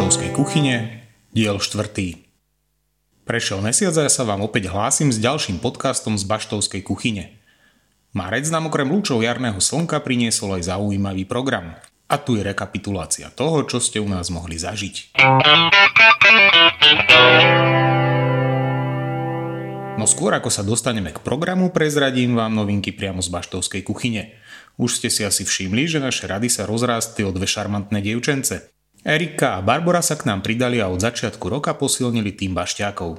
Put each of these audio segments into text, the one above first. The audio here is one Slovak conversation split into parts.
Baštovskej kuchyne, diel 4. Prešiel mesiac a ja sa vám opäť hlásim s ďalším podcastom z Baštovskej kuchyne. Marec nám okrem lúčov jarného slnka priniesol aj zaujímavý program. A tu je rekapitulácia toho, čo ste u nás mohli zažiť. No skôr ako sa dostaneme k programu, prezradím vám novinky priamo z Baštovskej kuchyne. Už ste si asi všimli, že naše rady sa rozrástli o dve šarmantné dievčence. Erika a Barbara sa k nám pridali a od začiatku roka posilnili tým bašťákov.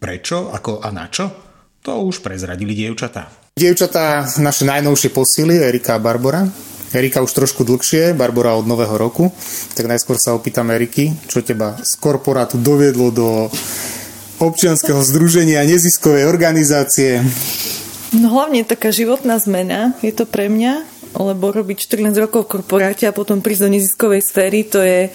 Prečo, ako a na čo? To už prezradili dievčatá. Dievčatá naše najnovšie posily, Erika a Barbara. Erika už trošku dlhšie, Barbara od nového roku. Tak najskôr sa opýtam Eriky, čo teba z korporátu doviedlo do občianskeho združenia neziskovej organizácie. No hlavne taká životná zmena je to pre mňa lebo robiť 14 rokov v korporáte a potom prísť do neziskovej sféry, to je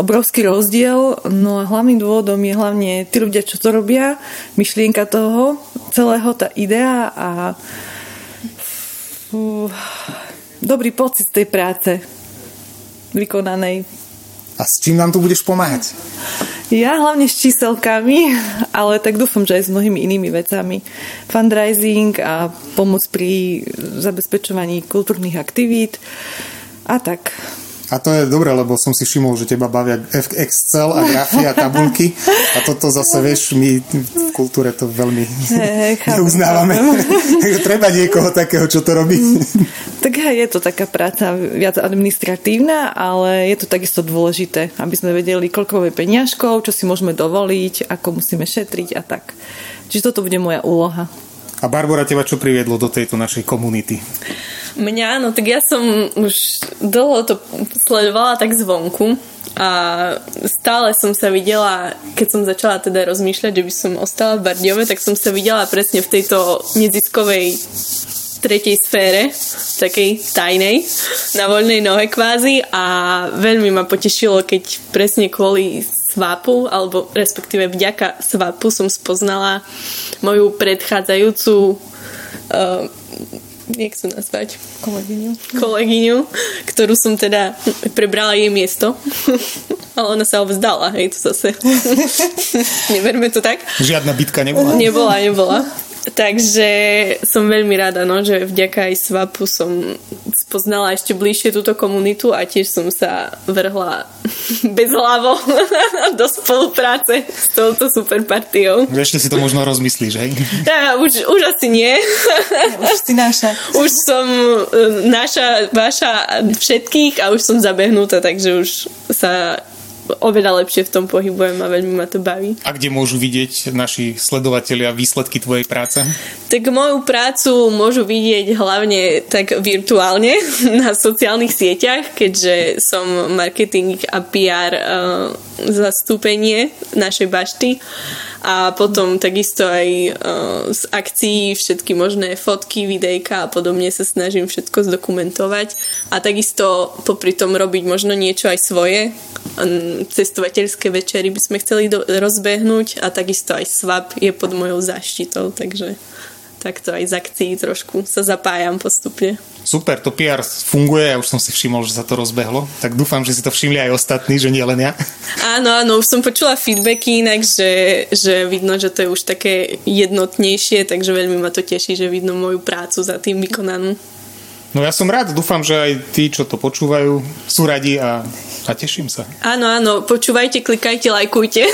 obrovský rozdiel. No a hlavným dôvodom je hlavne tí ľudia, čo to robia, myšlienka toho, celého, tá idea a dobrý pocit tej práce vykonanej. A s čím nám tu budeš pomáhať? Ja hlavne s číselkami, ale tak dúfam, že aj s mnohými inými vecami. Fundraising a pomoc pri zabezpečovaní kultúrnych aktivít a tak. A to je dobré, lebo som si všimol, že teba bavia Excel a grafy a tabulky a toto zase, vieš, my v kultúre to veľmi hey, neuznávame. Treba niekoho takého, čo to robí. Tak je to taká práca viac administratívna, ale je to takisto dôležité, aby sme vedeli, koľko máme peniažkov, čo si môžeme dovoliť, ako musíme šetriť a tak. Čiže toto bude moja úloha. A Barbara, teba čo priviedlo do tejto našej komunity? Mňa, no tak ja som už dlho to sledovala tak zvonku a stále som sa videla, keď som začala teda rozmýšľať, že by som ostala v Bardiove, tak som sa videla presne v tejto neziskovej tretej sfére, takej tajnej, na voľnej nohe kvázi a veľmi ma potešilo, keď presne kvôli svapu, alebo respektíve vďaka svapu som spoznala moju predchádzajúcu uh, jak sa nazvať? Kolegyňu. Kolegyňu, ktorú som teda prebrala jej miesto. Ale ona sa vzdala, hej, to zase. Neverme to tak. Žiadna bitka nebola? Nebola, nebola. Takže som veľmi rada, no, že vďaka aj Svapu som spoznala ešte bližšie túto komunitu a tiež som sa vrhla bez hlavo do spolupráce s touto super partiou. Ešte si to možno rozmyslíš, hej? Ja, už, už asi nie. Už si naša. Už som e, naša, vaša všetkých a už som zabehnutá, takže už sa oveľa lepšie v tom pohybujem a veľmi ma to baví. A kde môžu vidieť naši sledovatelia výsledky tvojej práce? Tak moju prácu môžu vidieť hlavne tak virtuálne na sociálnych sieťach, keďže som marketing a PR uh, zastúpenie našej bašty a potom takisto aj uh, z akcií všetky možné fotky, videjka a podobne sa snažím všetko zdokumentovať a takisto popri tom robiť možno niečo aj svoje. Cestovateľské večery by sme chceli do- rozbehnúť a takisto aj SWAP je pod mojou záštitou, takže takto aj z akcií trošku sa zapájam postupne. Super, to PR funguje, ja už som si všimol, že sa to rozbehlo, tak dúfam, že si to všimli aj ostatní, že nie len ja. Áno, áno, už som počula feedbacky inak, že, že vidno, že to je už také jednotnejšie, takže veľmi ma to teší, že vidno moju prácu za tým vykonanú. No ja som rád, dúfam, že aj tí, čo to počúvajú, sú radi a, a teším sa. Áno, áno, počúvajte, klikajte, lajkujte.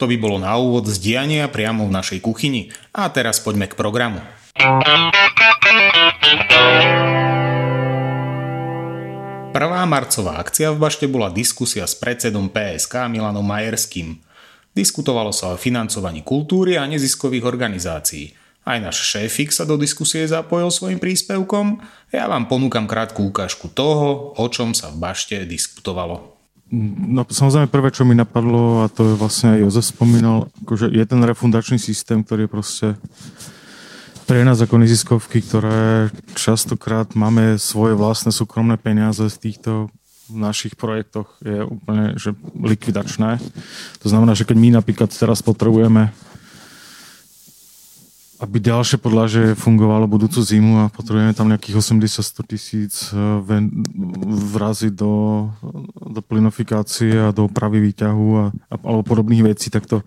to by bolo na úvod z diania priamo v našej kuchyni. A teraz poďme k programu. Prvá marcová akcia v Bašte bola diskusia s predsedom PSK Milanom Majerským. Diskutovalo sa o financovaní kultúry a neziskových organizácií – aj náš šéfik sa do diskusie zapojil svojim príspevkom. Ja vám ponúkam krátku ukážku toho, o čom sa v bašte diskutovalo. No samozrejme prvé, čo mi napadlo, a to je vlastne aj Jozef spomínal, akože je ten refundačný systém, ktorý je proste pre nás ako neziskovky, ktoré častokrát máme svoje vlastné súkromné peniaze z týchto našich projektoch je úplne že likvidačné. To znamená, že keď my napríklad teraz potrebujeme aby ďalšie podlaže fungovalo budúcu zimu a potrebujeme tam nejakých 80-100 tisíc eh, vraziť do, do plynofikácie a do pravy výťahu a, a, alebo podobných vecí, tak to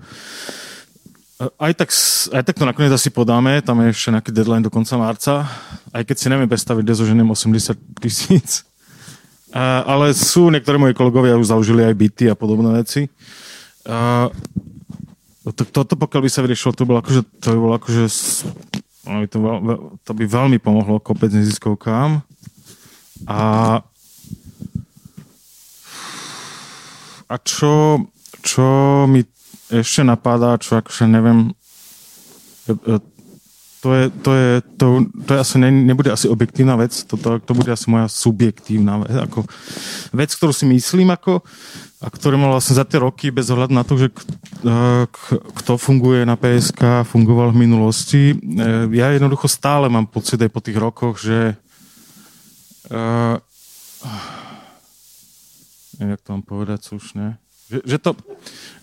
eh, aj tak, aj tak to nakoniec asi podáme, tam je ešte nejaký deadline do konca marca, aj keď si neviem predstaviť, kde zoženiem 80 tisíc. Ale sú niektorí moji kolegovia už založili aj byty a podobné veci. No to, toto pokiaľ by sa vyriešilo, to bolo akože, to by bolo akože, no, to, veľ, to by veľmi pomohlo kopec neziskovkám. A a čo, čo mi ešte napadá, čo akože neviem, e, e, to je, to je, to, to je asi, ne, nebude asi objektívna vec, to, to, to bude asi moja subjektívna vec, ako vec, ktorú si myslím, ako a ktoré mal vlastne za tie roky, bez ohľadu na to, že kto funguje na PSK, fungoval v minulosti. E, ja jednoducho stále mám pocit aj po tých rokoch, že uh, neviem, jak to mám povedať slušne, že, že, to,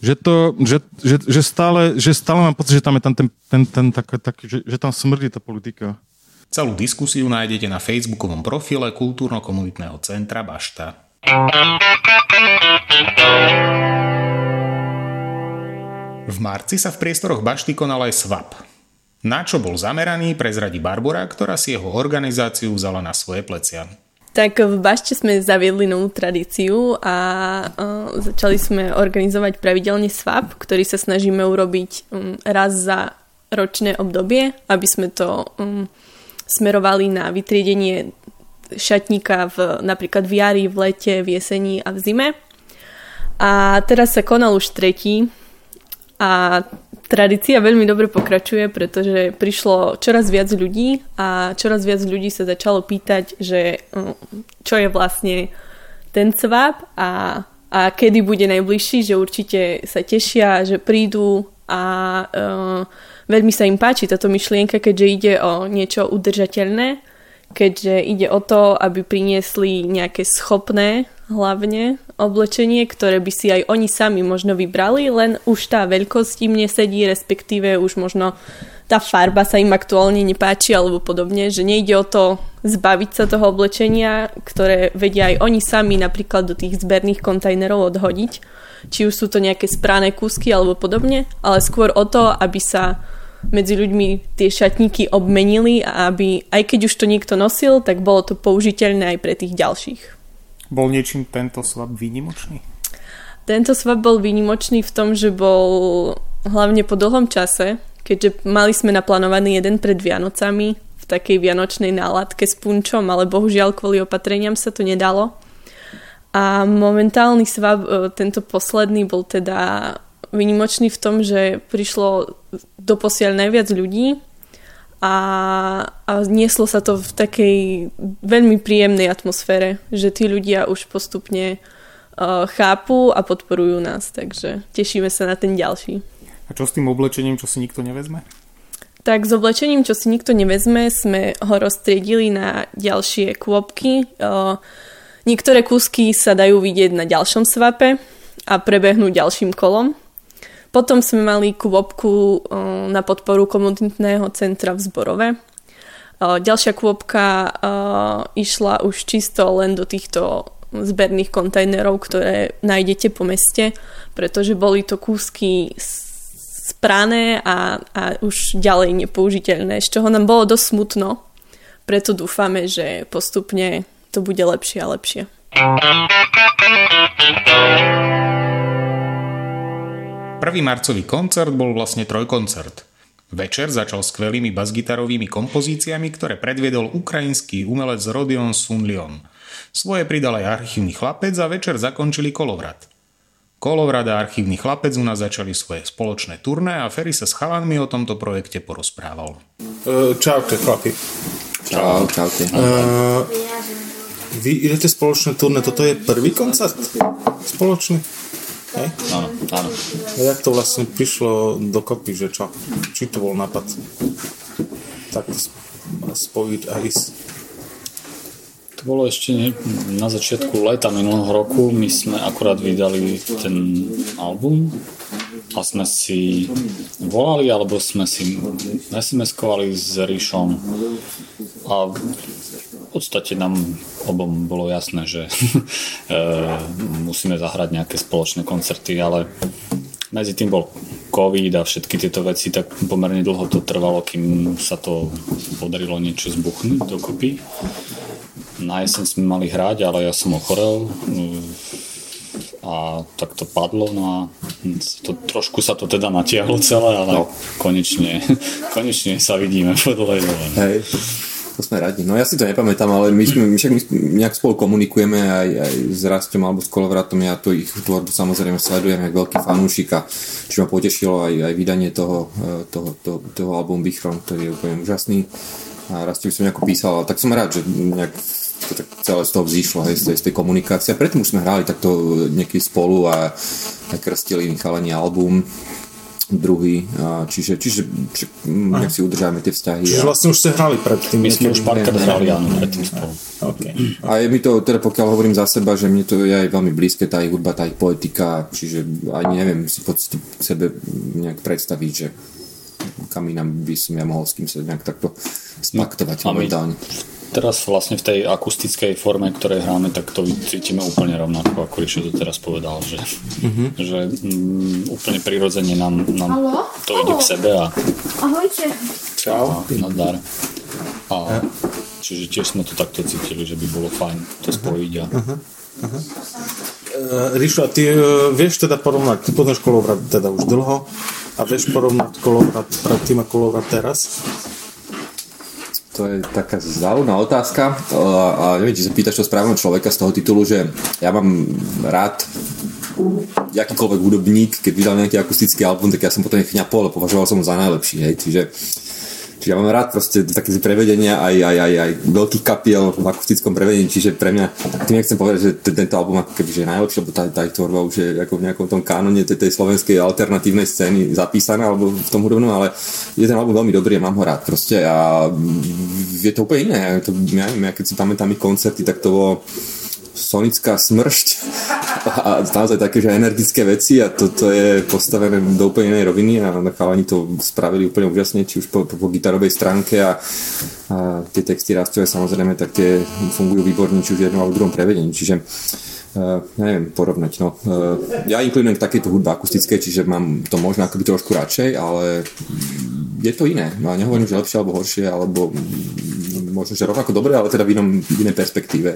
že, to, že, že, že, stále, že stále mám pocit, že tam je tam ten, ten, ten tak, tak, že, že tam smrdí tá politika. Celú diskusiu nájdete na facebookovom profile Kultúrno-komunitného centra Bašta. V marci sa v priestoroch Bašty konal aj SWAP. Na čo bol zameraný, prezradí Barbara, ktorá si jeho organizáciu vzala na svoje plecia. Tak v Bašte sme zaviedli novú tradíciu a uh, začali sme organizovať pravidelne SWAP, ktorý sa snažíme urobiť um, raz za ročné obdobie, aby sme to um, smerovali na vytriedenie šatníka v, napríklad v jari, v lete, v jeseni a v zime. A teraz sa konal už tretí a tradícia veľmi dobre pokračuje, pretože prišlo čoraz viac ľudí a čoraz viac ľudí sa začalo pýtať, že mm, čo je vlastne ten cvap a, a kedy bude najbližší, že určite sa tešia, že prídu a uh, veľmi sa im páči táto myšlienka, keďže ide o niečo udržateľné keďže ide o to, aby priniesli nejaké schopné hlavne oblečenie, ktoré by si aj oni sami možno vybrali, len už tá veľkosť im nesedí, respektíve už možno tá farba sa im aktuálne nepáči alebo podobne, že nejde o to zbaviť sa toho oblečenia, ktoré vedia aj oni sami napríklad do tých zberných kontajnerov odhodiť, či už sú to nejaké spráne kúsky alebo podobne, ale skôr o to, aby sa medzi ľuďmi tie šatníky obmenili a aby, aj keď už to niekto nosil, tak bolo to použiteľné aj pre tých ďalších. Bol niečím tento svap výnimočný? Tento svap bol výnimočný v tom, že bol hlavne po dlhom čase, keďže mali sme naplánovaný jeden pred Vianocami v takej vianočnej náladke s punčom, ale bohužiaľ kvôli opatreniam sa to nedalo. A momentálny svap, e, tento posledný, bol teda vynimočný v tom, že prišlo doposiaľ najviac ľudí a, a nieslo sa to v takej veľmi príjemnej atmosfére, že tí ľudia už postupne uh, chápu a podporujú nás, takže tešíme sa na ten ďalší. A čo s tým oblečením, čo si nikto nevezme? Tak s oblečením, čo si nikto nevezme, sme ho roztriedili na ďalšie kôpky. Uh, niektoré kúsky sa dajú vidieť na ďalšom svape a prebehnúť ďalším kolom. Potom sme mali kôpku na podporu komunitného centra v Zborove. Ďalšia kôpka išla už čisto len do týchto zberných kontajnerov, ktoré nájdete po meste, pretože boli to kúsky sprané a, a už ďalej nepoužiteľné, z čoho nám bolo dosť smutno. Preto dúfame, že postupne to bude lepšie a lepšie. Prvý marcový koncert bol vlastne trojkoncert. Večer začal skvelými basgitarovými kompozíciami, ktoré predviedol ukrajinský umelec Rodion Sunlion. Svoje pridal aj archívny chlapec a večer zakončili kolovrat. Kolovrat a archívny chlapec u nás začali svoje spoločné turné a Ferry sa s chalanmi o tomto projekte porozprával. Uh, čaute, chlapi. Čau, čaute. Uh, vy idete spoločné turné, toto je prvý koncert spoločný? Hej? Áno, áno. A jak to vlastne prišlo dokopy, že čo? Či to bol nápad? Tak spojiť a ísť. To bolo ešte nie, na začiatku leta minulého roku. My sme akurát vydali ten album a sme si volali, alebo sme si SMS-kovali s Ríšom a podstate nám obom bolo jasné, že e, musíme zahrať nejaké spoločné koncerty, ale medzi tým bol COVID a všetky tieto veci, tak pomerne dlho to trvalo, kým sa to podarilo niečo zbuchnúť dokopy. Na jeseň sme mali hrať, ale ja som ochorel a tak to padlo, no a to, trošku sa to teda natiahlo celé, ale no. konečne, konečne sa vidíme po dlhej Hej, to sme radi. No ja si to nepamätám, ale my, sme, my však my nejak spolu komunikujeme aj, aj s Rastom alebo s Kolovratom, ja to ich tvorbu samozrejme sledujem ako veľký fanúšik a čo ma potešilo aj, aj vydanie toho, eh, toho, toho, toho albumu Bichron, ktorý je úplne úžasný a Rastovi som nejako písal, tak som rád, že nejak to tak celé z toho vzýšlo, hej, z tej, z tej komunikácie. A predtým už sme hrali takto niekedy spolu a, krstili chalani album druhý, čiže, čiže, čiže nech si udržajme tie vzťahy. Čiže vlastne už ste hrali predtým. My sme už párkrát hrali, áno, predtým spolu. Okay. A je mi to, teda pokiaľ hovorím za seba, že mne to je aj veľmi blízke, tá ich hudba, tá ich politika, čiže ani neviem si v podstate sebe nejak predstaviť, že kam inám by som ja mohol s kým sa nejak takto spaktovať momentálne teraz vlastne v tej akustickej forme, ktorej hráme, tak to cítime úplne rovnako, ako Ríšo to teraz povedal, že, mm-hmm. že mm, úplne prirodzene nám, nám to ide k sebe a Ahojte. Čau. A, nadar. A, čiže tiež sme to takto cítili, že by bolo fajn to spojiť a uh-huh. Uh-huh. Uh, Ríšo, a ty uh, vieš teda porovnať, ty poznáš kolovrat teda už dlho a vieš porovnať kolovrat predtým a kolovrat teraz? To je taká zaujímavá otázka. A neviem, či sa pýtaš to správneho človeka z toho titulu, že ja mám rád akýkoľvek hudobník, keď vydal nejaký akustický album, tak ja som potom chňapol a považoval som ho za najlepší, hej, čiže Čiže ja mám rád proste také prevedenia aj, aj, aj, aj veľkých kapiel v akustickom prevedení, čiže pre mňa, tým nechcem povedať, že tento album ako keby, že je najlepší, lebo tá, tá tvorba už je ako v nejakom tom kanone tej, tej slovenskej alternatívnej scény zapísaná, alebo v tom hudobnom, ale je ten album veľmi dobrý a mám ho rád proste a je to úplne iné. To, ja ja keď si pamätám ich koncerty, tak to bolo sonická smršť a naozaj také, že energické veci a toto je postavené do úplne inej roviny a chalani to spravili úplne úžasne, či už po, po, po gitarovej stránke a, a tie texty rastové samozrejme, tak tie fungujú výborne, či už jednom alebo druhom prevedení, čiže Uh, neviem porovnať. No. Uh, ja inklinujem k takejto hudbe akustické, čiže mám to možno akoby trošku radšej, ale je to iné. No, nehovorím, že lepšie alebo horšie, alebo možno, že rovnako dobre, ale teda v, inom, v inej perspektíve.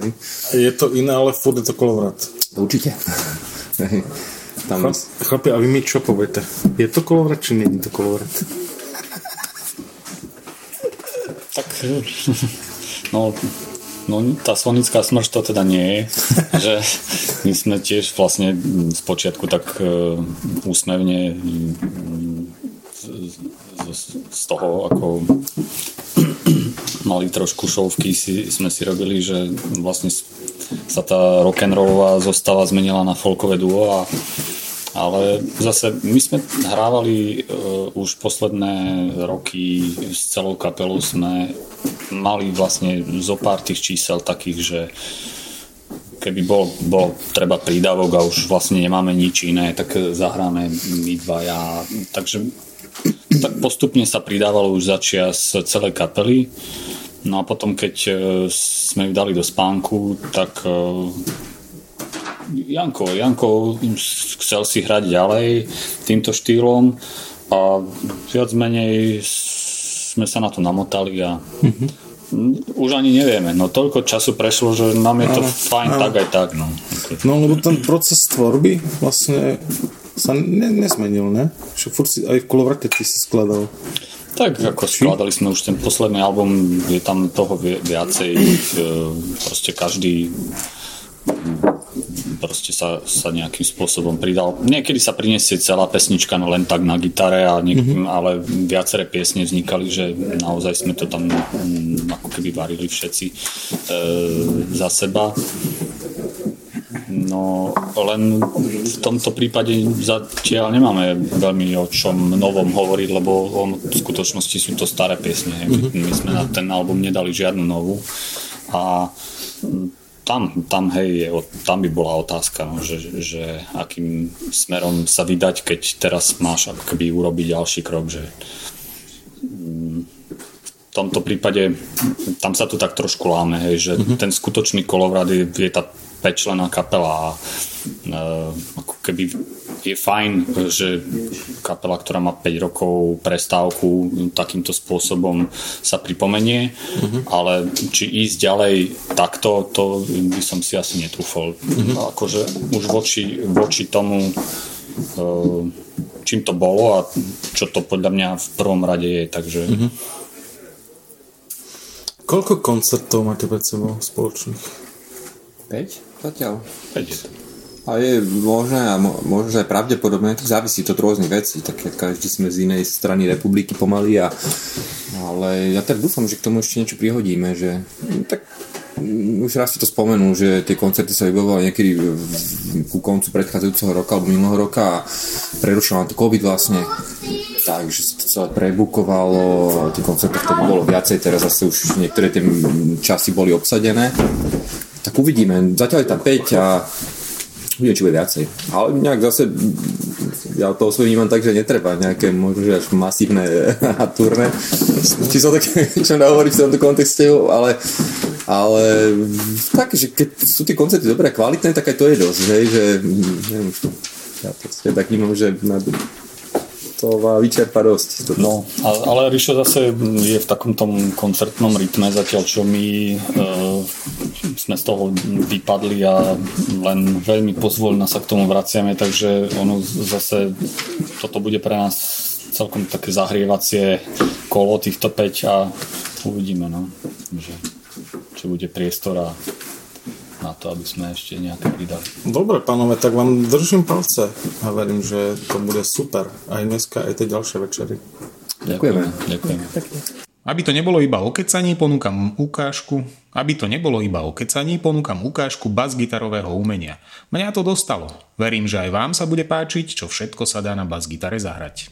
Je to iné, ale furt je to kolovrat. Určite. Tam... Chlapi, a vy mi čo poviete? Je to kolovrat, či nie je to kolovrat? tak, no, no tá slonická smrť to teda nie je. že my sme tiež vlastne z počiatku tak uh, úsmevne z, z toho, ako mali trošku šovky, si, sme si robili, že vlastne sa tá rock'n'rollová zostava zmenila na folkové duo a ale zase my sme hrávali uh, už posledné roky s celou kapelou sme mali vlastne zo pár tých čísel takých, že keby bol, bol treba prídavok a už vlastne nemáme nič iné, tak zahráme my dvaja. Takže tak postupne sa pridávalo už začias celej kapely. No a potom, keď e, sme ju dali do spánku, tak e, Janko, Janko chcel si hrať ďalej týmto štýlom a viac menej sme sa na to namotali a mm-hmm. už ani nevieme. No toľko času prešlo, že nám je to ale, fajn ale. tak aj tak. No. no lebo ten proces tvorby vlastne sa ne, nesmenil, ne? Že furt si, aj v kolovrate ty si skladal. Tak ako skladali sme už ten posledný album, je tam toho viacej, e, proste každý proste sa, sa nejakým spôsobom pridal. Niekedy sa priniesie celá pesnička no len tak na gitare, a niek- mm-hmm. ale viaceré piesne vznikali, že naozaj sme to tam mm, ako keby varili všetci e, za seba. No len v tomto prípade zatiaľ nemáme veľmi o čom novom hovoriť, lebo on, v skutočnosti sú to staré piesne. Mm-hmm. My sme na ten album nedali žiadnu novú a tam, tam, hej, je, tam by bola otázka, no, že, že akým smerom sa vydať, keď teraz máš akoby urobiť ďalší krok, že mm, v tomto prípade tam sa to tak trošku láme, hej, že mm-hmm. ten skutočný kolovrad je, je tá 5 kapela a uh, ako keby je fajn, že kapela, ktorá má 5 rokov prestávku, takýmto spôsobom sa pripomenie, uh-huh. ale či ísť ďalej takto, to by som si asi netrúfol. Uh-huh. Akože už voči, voči tomu uh, čím to bolo a čo to podľa mňa v prvom rade je, takže uh-huh. Koľko koncertov máte pred sebou spoločných? 5 zatiaľ. 5 a je možné a možno aj pravdepodobné, to závisí to od rôznych vecí, tak každý sme z inej strany republiky pomaly a ale ja tak dúfam, že k tomu ešte niečo prihodíme, že no, tak už raz si to spomenul, že tie koncerty sa vybavovali niekedy ku koncu predchádzajúceho roka alebo minulého roka a prerušoval to COVID vlastne takže sa to celé prebukovalo, tie koncerty vtedy bolo viacej, teraz zase už niektoré tie časy boli obsadené. Tak uvidíme, zatiaľ je tam 5 a Uvidím, či bude viacej. Ale nejak zase, ja to osobne vnímam tak, že netreba nejaké možno až masívne a turné. Či som tak čo hovoriť v tomto kontexte, ale, ale tak, že keď sú tie koncerty dobré a kvalitné, tak aj to je dosť, hej, že neviem, ja to tak vnímam, že na to má vyčerpa dosť. No, ale Rišo zase je v takom tom koncertnom rytme zatiaľ, čo my e, sme z toho vypadli a len veľmi pozvoľna sa k tomu vraciame, takže ono zase toto bude pre nás celkom také zahrievacie kolo týchto 5 a uvidíme, no, že či bude priestor a na to, aby sme ešte nejaké pridali. Dobre, pánové, tak vám držím palce a verím, že to bude super. Aj dneska, aj tie ďalšie večery. Ďakujeme. Ďakujeme. Aby to nebolo iba o kecaní, ponúkam ukážku. Aby to nebolo iba o kecaní, ponúkam ukážku bas-gitarového umenia. Mňa to dostalo. Verím, že aj vám sa bude páčiť, čo všetko sa dá na bas-gitare zahrať.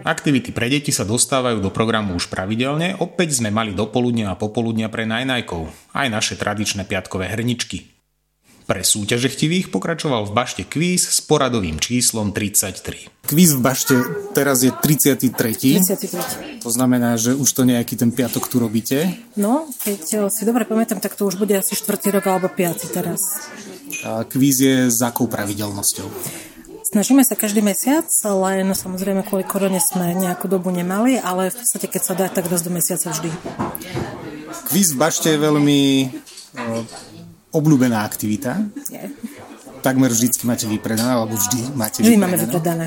Aktivity pre deti sa dostávajú do programu už pravidelne, opäť sme mali dopoludnia a popoludnia pre najnajkov, aj naše tradičné piatkové hrničky. Pre súťaže chtivých pokračoval v bašte kvíz s poradovým číslom 33. Kvíz v bašte teraz je 33. 33. To znamená, že už to nejaký ten piatok tu robíte? No, keď si dobre pamätám, tak to už bude asi 4. rok alebo 5. teraz. Kvíz je s akou pravidelnosťou? Snažíme sa každý mesiac, len samozrejme kvôli korone sme nejakú dobu nemali, ale v podstate keď sa dá, tak raz do mesiaca vždy. Kvíz v bašte je veľmi o, obľúbená aktivita. Je. Takmer vždycky máte vypredané, alebo vždy máte Vždy vypredané. máme vypredané.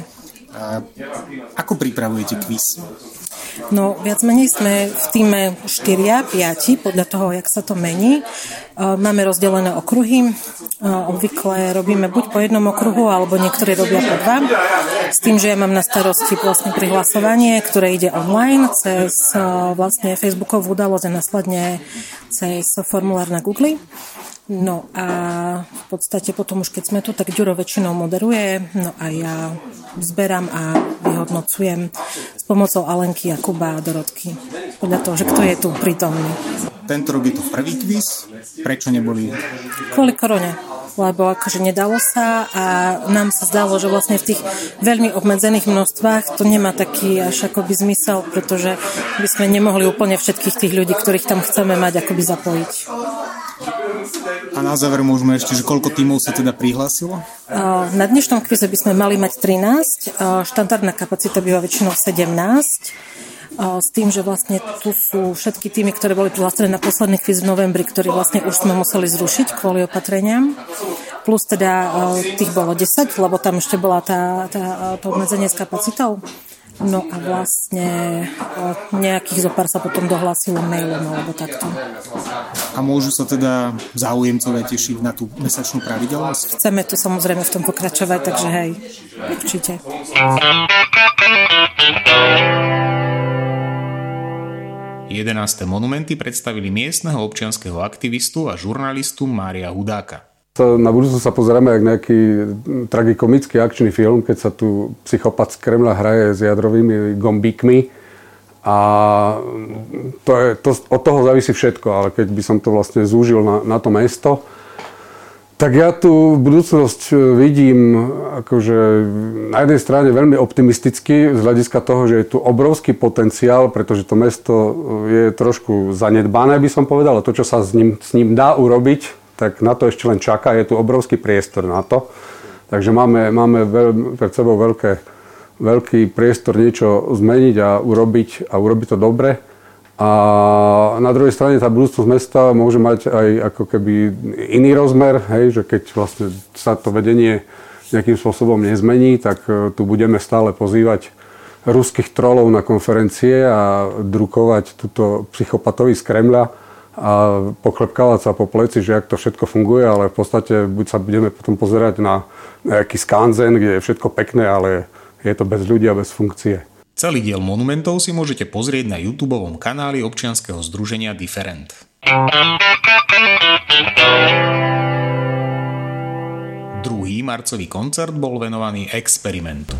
A ako pripravujete kvíz? No, viac menej sme v týme 4, 5, podľa toho, jak sa to mení. E, Máme rozdelené okruhy. E, Obvykle robíme buď po jednom okruhu, alebo niektorí robia po dva. S tým, že ja mám na starosti vlastne prihlasovanie, ktoré ide online cez e, vlastne Facebookovú udalosť a následne cez formulár na Google. No a v podstate potom už keď sme tu, tak Ďuro väčšinou moderuje, no a ja zberám a vyhodnocujem s pomocou Alenky, Jakuba a Dorotky. Podľa toho, že kto je tu prítomný. Tento rok je to prvý kvíz. Prečo neboli? Kvôli korone lebo akože nedalo sa a nám sa zdalo, že vlastne v tých veľmi obmedzených množstvách to nemá taký až akoby zmysel, pretože by sme nemohli úplne všetkých tých ľudí, ktorých tam chceme mať, akoby zapojiť. A na záver môžeme ešte, že koľko tímov sa teda prihlásilo? Na dnešnom kvize by sme mali mať 13, uh, štandardná kapacita býva väčšinou 17, uh, s tým, že vlastne tu sú všetky týmy, ktoré boli prihlásené na posledný kviz v novembri, ktorý vlastne už sme museli zrušiť kvôli opatreniam. Plus teda tých bolo 10, lebo tam ešte bola tá, tá, to obmedzenie s kapacitou. No a vlastne nejakých zopár sa potom dohlásilo mailom alebo takto. A môžu sa teda záujemcovia tešiť na tú mesačnú pravidelnosť? Chceme tu samozrejme v tom pokračovať, takže hej, určite. 11. monumenty predstavili miestneho občianskeho aktivistu a žurnalistu Mária Hudáka. Na budúcnosť sa pozeráme jak nejaký tragikomický akčný film, keď sa tu psychopat z Kremla hraje s jadrovými gombíkmi. A to je, to, od toho závisí všetko, ale keď by som to vlastne zúžil na, na to mesto, tak ja tu budúcnosť vidím akože na jednej strane veľmi optimisticky z hľadiska toho, že je tu obrovský potenciál, pretože to mesto je trošku zanedbané, by som povedal, a to, čo sa s ním, s ním dá urobiť, tak na to ešte len čaká, je tu obrovský priestor na to. Takže máme, máme veľ, pred sebou veľké, veľký priestor niečo zmeniť a urobiť, a urobiť to dobre. A na druhej strane tá budúcnosť mesta môže mať aj ako keby iný rozmer, hej, že keď vlastne sa to vedenie nejakým spôsobom nezmení, tak e, tu budeme stále pozývať ruských trolov na konferencie a drukovať túto psychopatovi z Kremľa a poklepkávať sa po pleci, že ak to všetko funguje, ale v podstate buď sa budeme potom pozerať na nejaký skanzen, kde je všetko pekné, ale je to bez ľudí a bez funkcie. Celý diel monumentov si môžete pozrieť na YouTube kanáli občianskeho združenia Different. Druhý marcový koncert bol venovaný experimentu.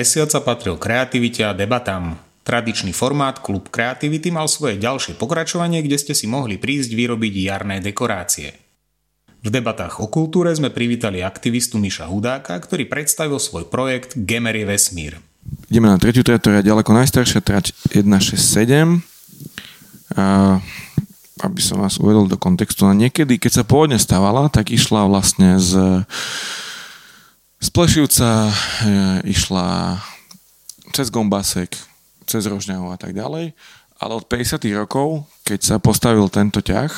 Mesiaca patril kreativite a debatám. Tradičný formát Klub Kreativity mal svoje ďalšie pokračovanie, kde ste si mohli prísť vyrobiť jarné dekorácie. V debatách o kultúre sme privítali aktivistu Miša Hudáka, ktorý predstavil svoj projekt Gemer je vesmír. Ideme na tretiu trať, ktorá je ďaleko najstaršia, trať 167. A aby som vás uvedol do kontextu, na niekedy, keď sa pôvodne stávala, tak išla vlastne z z Plešivca e, išla cez Gombasek, cez Rožňahu a tak ďalej, ale od 50. rokov, keď sa postavil tento ťah,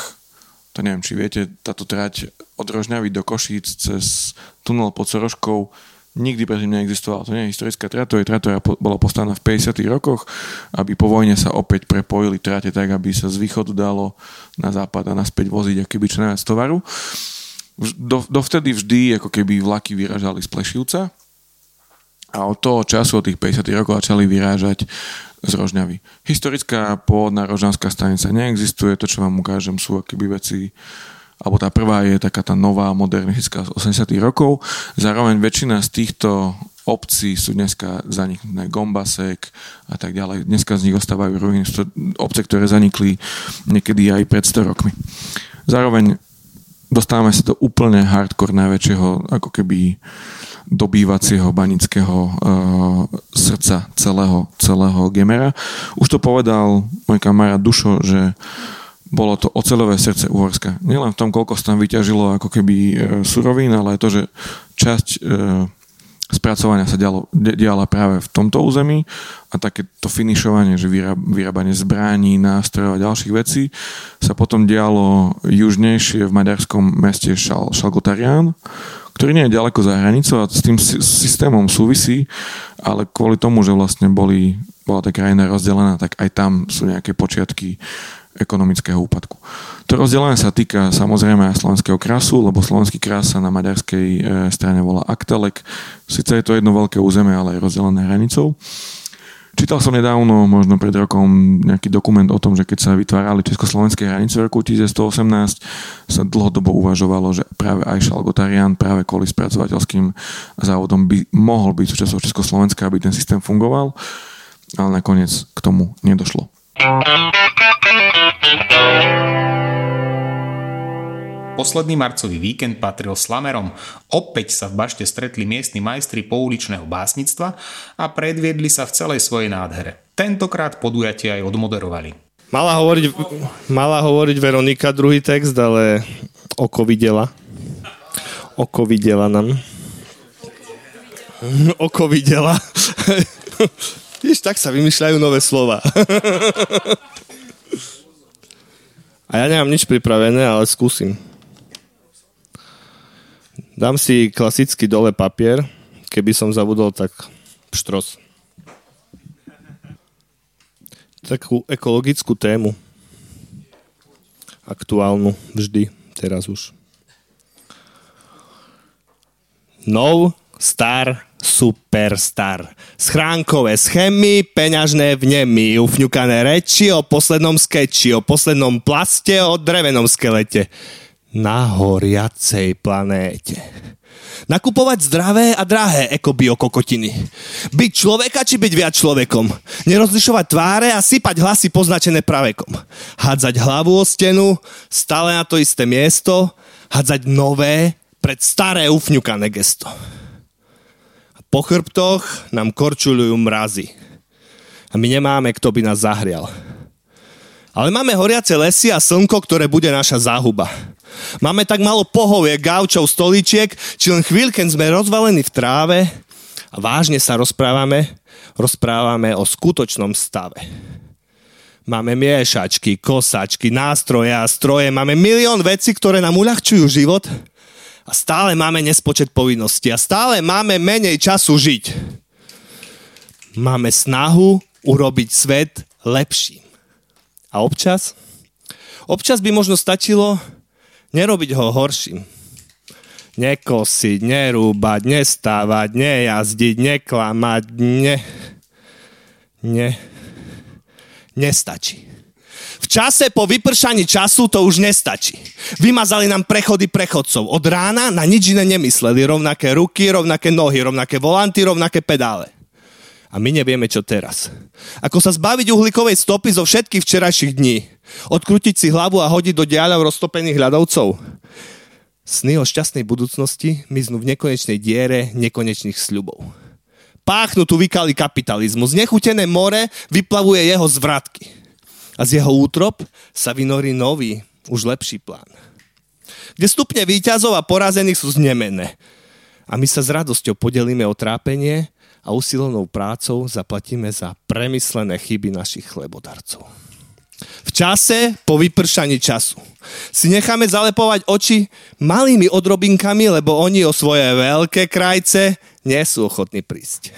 to neviem, či viete, táto trať od Rožňavy do Košíc cez tunel pod Soroškou nikdy predtým neexistovala. To nie je historická trať, to je trať, ktorá bola postavená v 50. rokoch, aby po vojne sa opäť prepojili trate tak, aby sa z východu dalo na západ a naspäť voziť akýby čo najviac tovaru. Do, dovtedy vždy ako keby vlaky vyražali z Plešivca a od toho času, od tých 50 rokov začali vyrážať z Rožňavy. Historická pôvodná rožňanská stanica neexistuje, to čo vám ukážem sú akoby veci alebo tá prvá je taká tá nová modernistická z 80 rokov. Zároveň väčšina z týchto obcí sú dneska zaniknuté Gombasek a tak ďalej. Dneska z nich ostávajú ruiny. Obce, ktoré zanikli niekedy aj pred 100 rokmi. Zároveň dostávame sa do úplne hardcore najväčšieho ako keby dobývacieho banického uh, srdca celého, celého Gemera. Už to povedal môj kamarát Dušo, že bolo to ocelové srdce Uhorska. Nielen v tom, koľko sa tam vyťažilo ako keby uh, surovín, ale aj to, že časť uh, spracovania sa dialo, diala práve v tomto území a takéto finišovanie, že vyrábanie zbraní, nástrojov a ďalších vecí sa potom dialo južnejšie v maďarskom meste Šal, Šalgotarian, ktorý nie je ďaleko za hranicou a s tým systémom súvisí, ale kvôli tomu, že vlastne boli, bola tá krajina rozdelená, tak aj tam sú nejaké počiatky ekonomického úpadku. To rozdelenie sa týka samozrejme aj slovenského krasu, lebo slovenský kras sa na maďarskej e, strane volá Aktelek. Sice je to jedno veľké územie, ale je rozdelené hranicou. Čítal som nedávno, možno pred rokom, nejaký dokument o tom, že keď sa vytvárali československé hranice v roku 1918, sa dlhodobo uvažovalo, že práve aj Šalgotarian, práve kvôli spracovateľským závodom by mohol byť súčasťou Československa, aby ten systém fungoval, ale nakoniec k tomu nedošlo. Posledný marcový víkend patril slamerom. Opäť sa v bašte stretli miestni majstri pouličného básnictva a predviedli sa v celej svojej nádhere. Tentokrát podujatie aj odmoderovali. Mala hovoriť, mala hovoriť Veronika druhý text, ale oko videla. Oko videla nám. Oko videla. Víš, tak sa vymýšľajú nové slova. A ja nemám nič pripravené, ale skúsim. Dám si klasický dole papier. Keby som zabudol, tak pštros. Takú ekologickú tému. Aktuálnu, vždy, teraz už. No, star, superstar. Schránkové schémy, peňažné vnemy, ufňukané reči o poslednom skeči, o poslednom plaste, o drevenom skelete. Na horiacej planéte. Nakupovať zdravé a drahé ekobiokokotiny. Byť človeka či byť viac človekom. Nerozlišovať tváre a sypať hlasy poznačené pravekom. Hádzať hlavu o stenu, stále na to isté miesto, hádzať nové pred staré ufňukané gesto. Po chrbtoch nám korčulujú mrazy. A my nemáme, kto by nás zahrial. Ale máme horiace lesy a slnko, ktoré bude naša záhuba. Máme tak malo pohovie, gaučov, stoličiek, či len chvíľ, keď sme rozvalení v tráve a vážne sa rozprávame, rozprávame o skutočnom stave. Máme miešačky, kosačky, nástroje a stroje, máme milión vecí, ktoré nám uľahčujú život – a stále máme nespočet povinností a stále máme menej času žiť. Máme snahu urobiť svet lepším. A občas? Občas by možno stačilo nerobiť ho horším. Nekosiť, nerúbať, nestávať, nejazdiť, neklamať, ne... Ne... Nestačí. V čase po vypršaní času to už nestačí. Vymazali nám prechody prechodcov. Od rána na nič iné nemysleli. Rovnaké ruky, rovnaké nohy, rovnaké volanty, rovnaké pedále. A my nevieme, čo teraz. Ako sa zbaviť uhlíkovej stopy zo všetkých včerajších dní. Odkrútiť si hlavu a hodiť do diaľov roztopených ľadovcov. Sny o šťastnej budúcnosti miznú v nekonečnej diere nekonečných sľubov. Páchnu tu vykali kapitalizmus. Nechutené more vyplavuje jeho zvratky. A z jeho útrop sa vynorí nový, už lepší plán. Kde stupne výťazov a porazených sú znemené. A my sa s radosťou podelíme o trápenie a usilovnou prácou zaplatíme za premyslené chyby našich chlebodarcov. V čase po vypršaní času si necháme zalepovať oči malými odrobinkami, lebo oni o svoje veľké krajce nie sú ochotní prísť.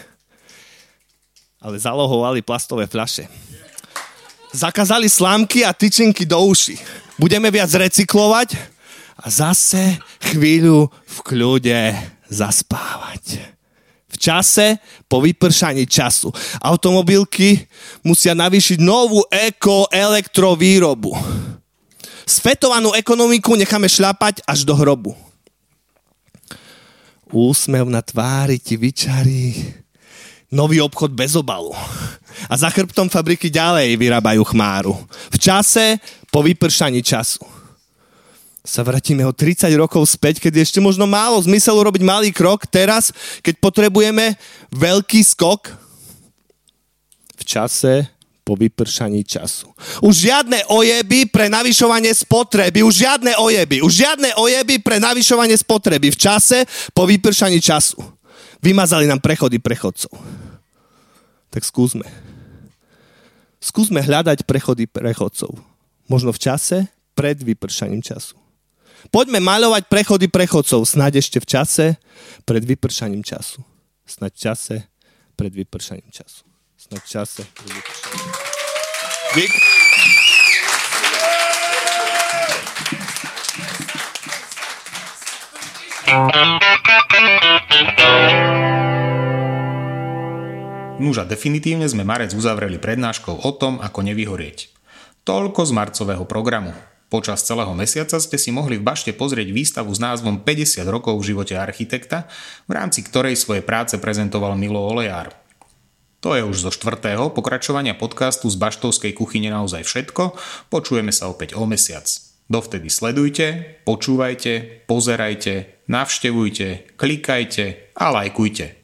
Ale zalohovali plastové fľaše. Zakázali slámky a tyčinky do uši. Budeme viac recyklovať a zase chvíľu v kľude zaspávať v čase po vypršaní času. Automobilky musia navýšiť novú eko-elektrovýrobu. Svetovanú ekonomiku necháme šľapať až do hrobu. Úsmev na tvári ti vyčarí nový obchod bez obalu. A za chrbtom fabriky ďalej vyrábajú chmáru. V čase po vypršaní času sa vrátime o 30 rokov späť, keď ešte možno málo zmysel urobiť malý krok. Teraz, keď potrebujeme veľký skok v čase po vypršaní času. Už žiadne ojeby pre navyšovanie spotreby, už žiadne ojeby, už žiadne ojeby pre navyšovanie spotreby v čase po vypršaní času. Vymazali nám prechody prechodcov. Tak skúsme. Skúsme hľadať prechody prechodcov. Možno v čase pred vypršaním času. Poďme maľovať prechody prechodcov, snáď ešte v čase pred vypršaním času. Snaď v čase pred vypršaním času. Snaď v čase pred vypršaním času. Vy... Nuža, definitívne sme marec uzavreli prednáškou o tom, ako nevyhorieť. Toľko z marcového programu. Počas celého mesiaca ste si mohli v Bašte pozrieť výstavu s názvom 50 rokov v živote architekta, v rámci ktorej svoje práce prezentoval Milo Olejár. To je už zo štvrtého pokračovania podcastu z Baštovskej kuchyne naozaj všetko, počujeme sa opäť o mesiac. Dovtedy sledujte, počúvajte, pozerajte, navštevujte, klikajte a lajkujte.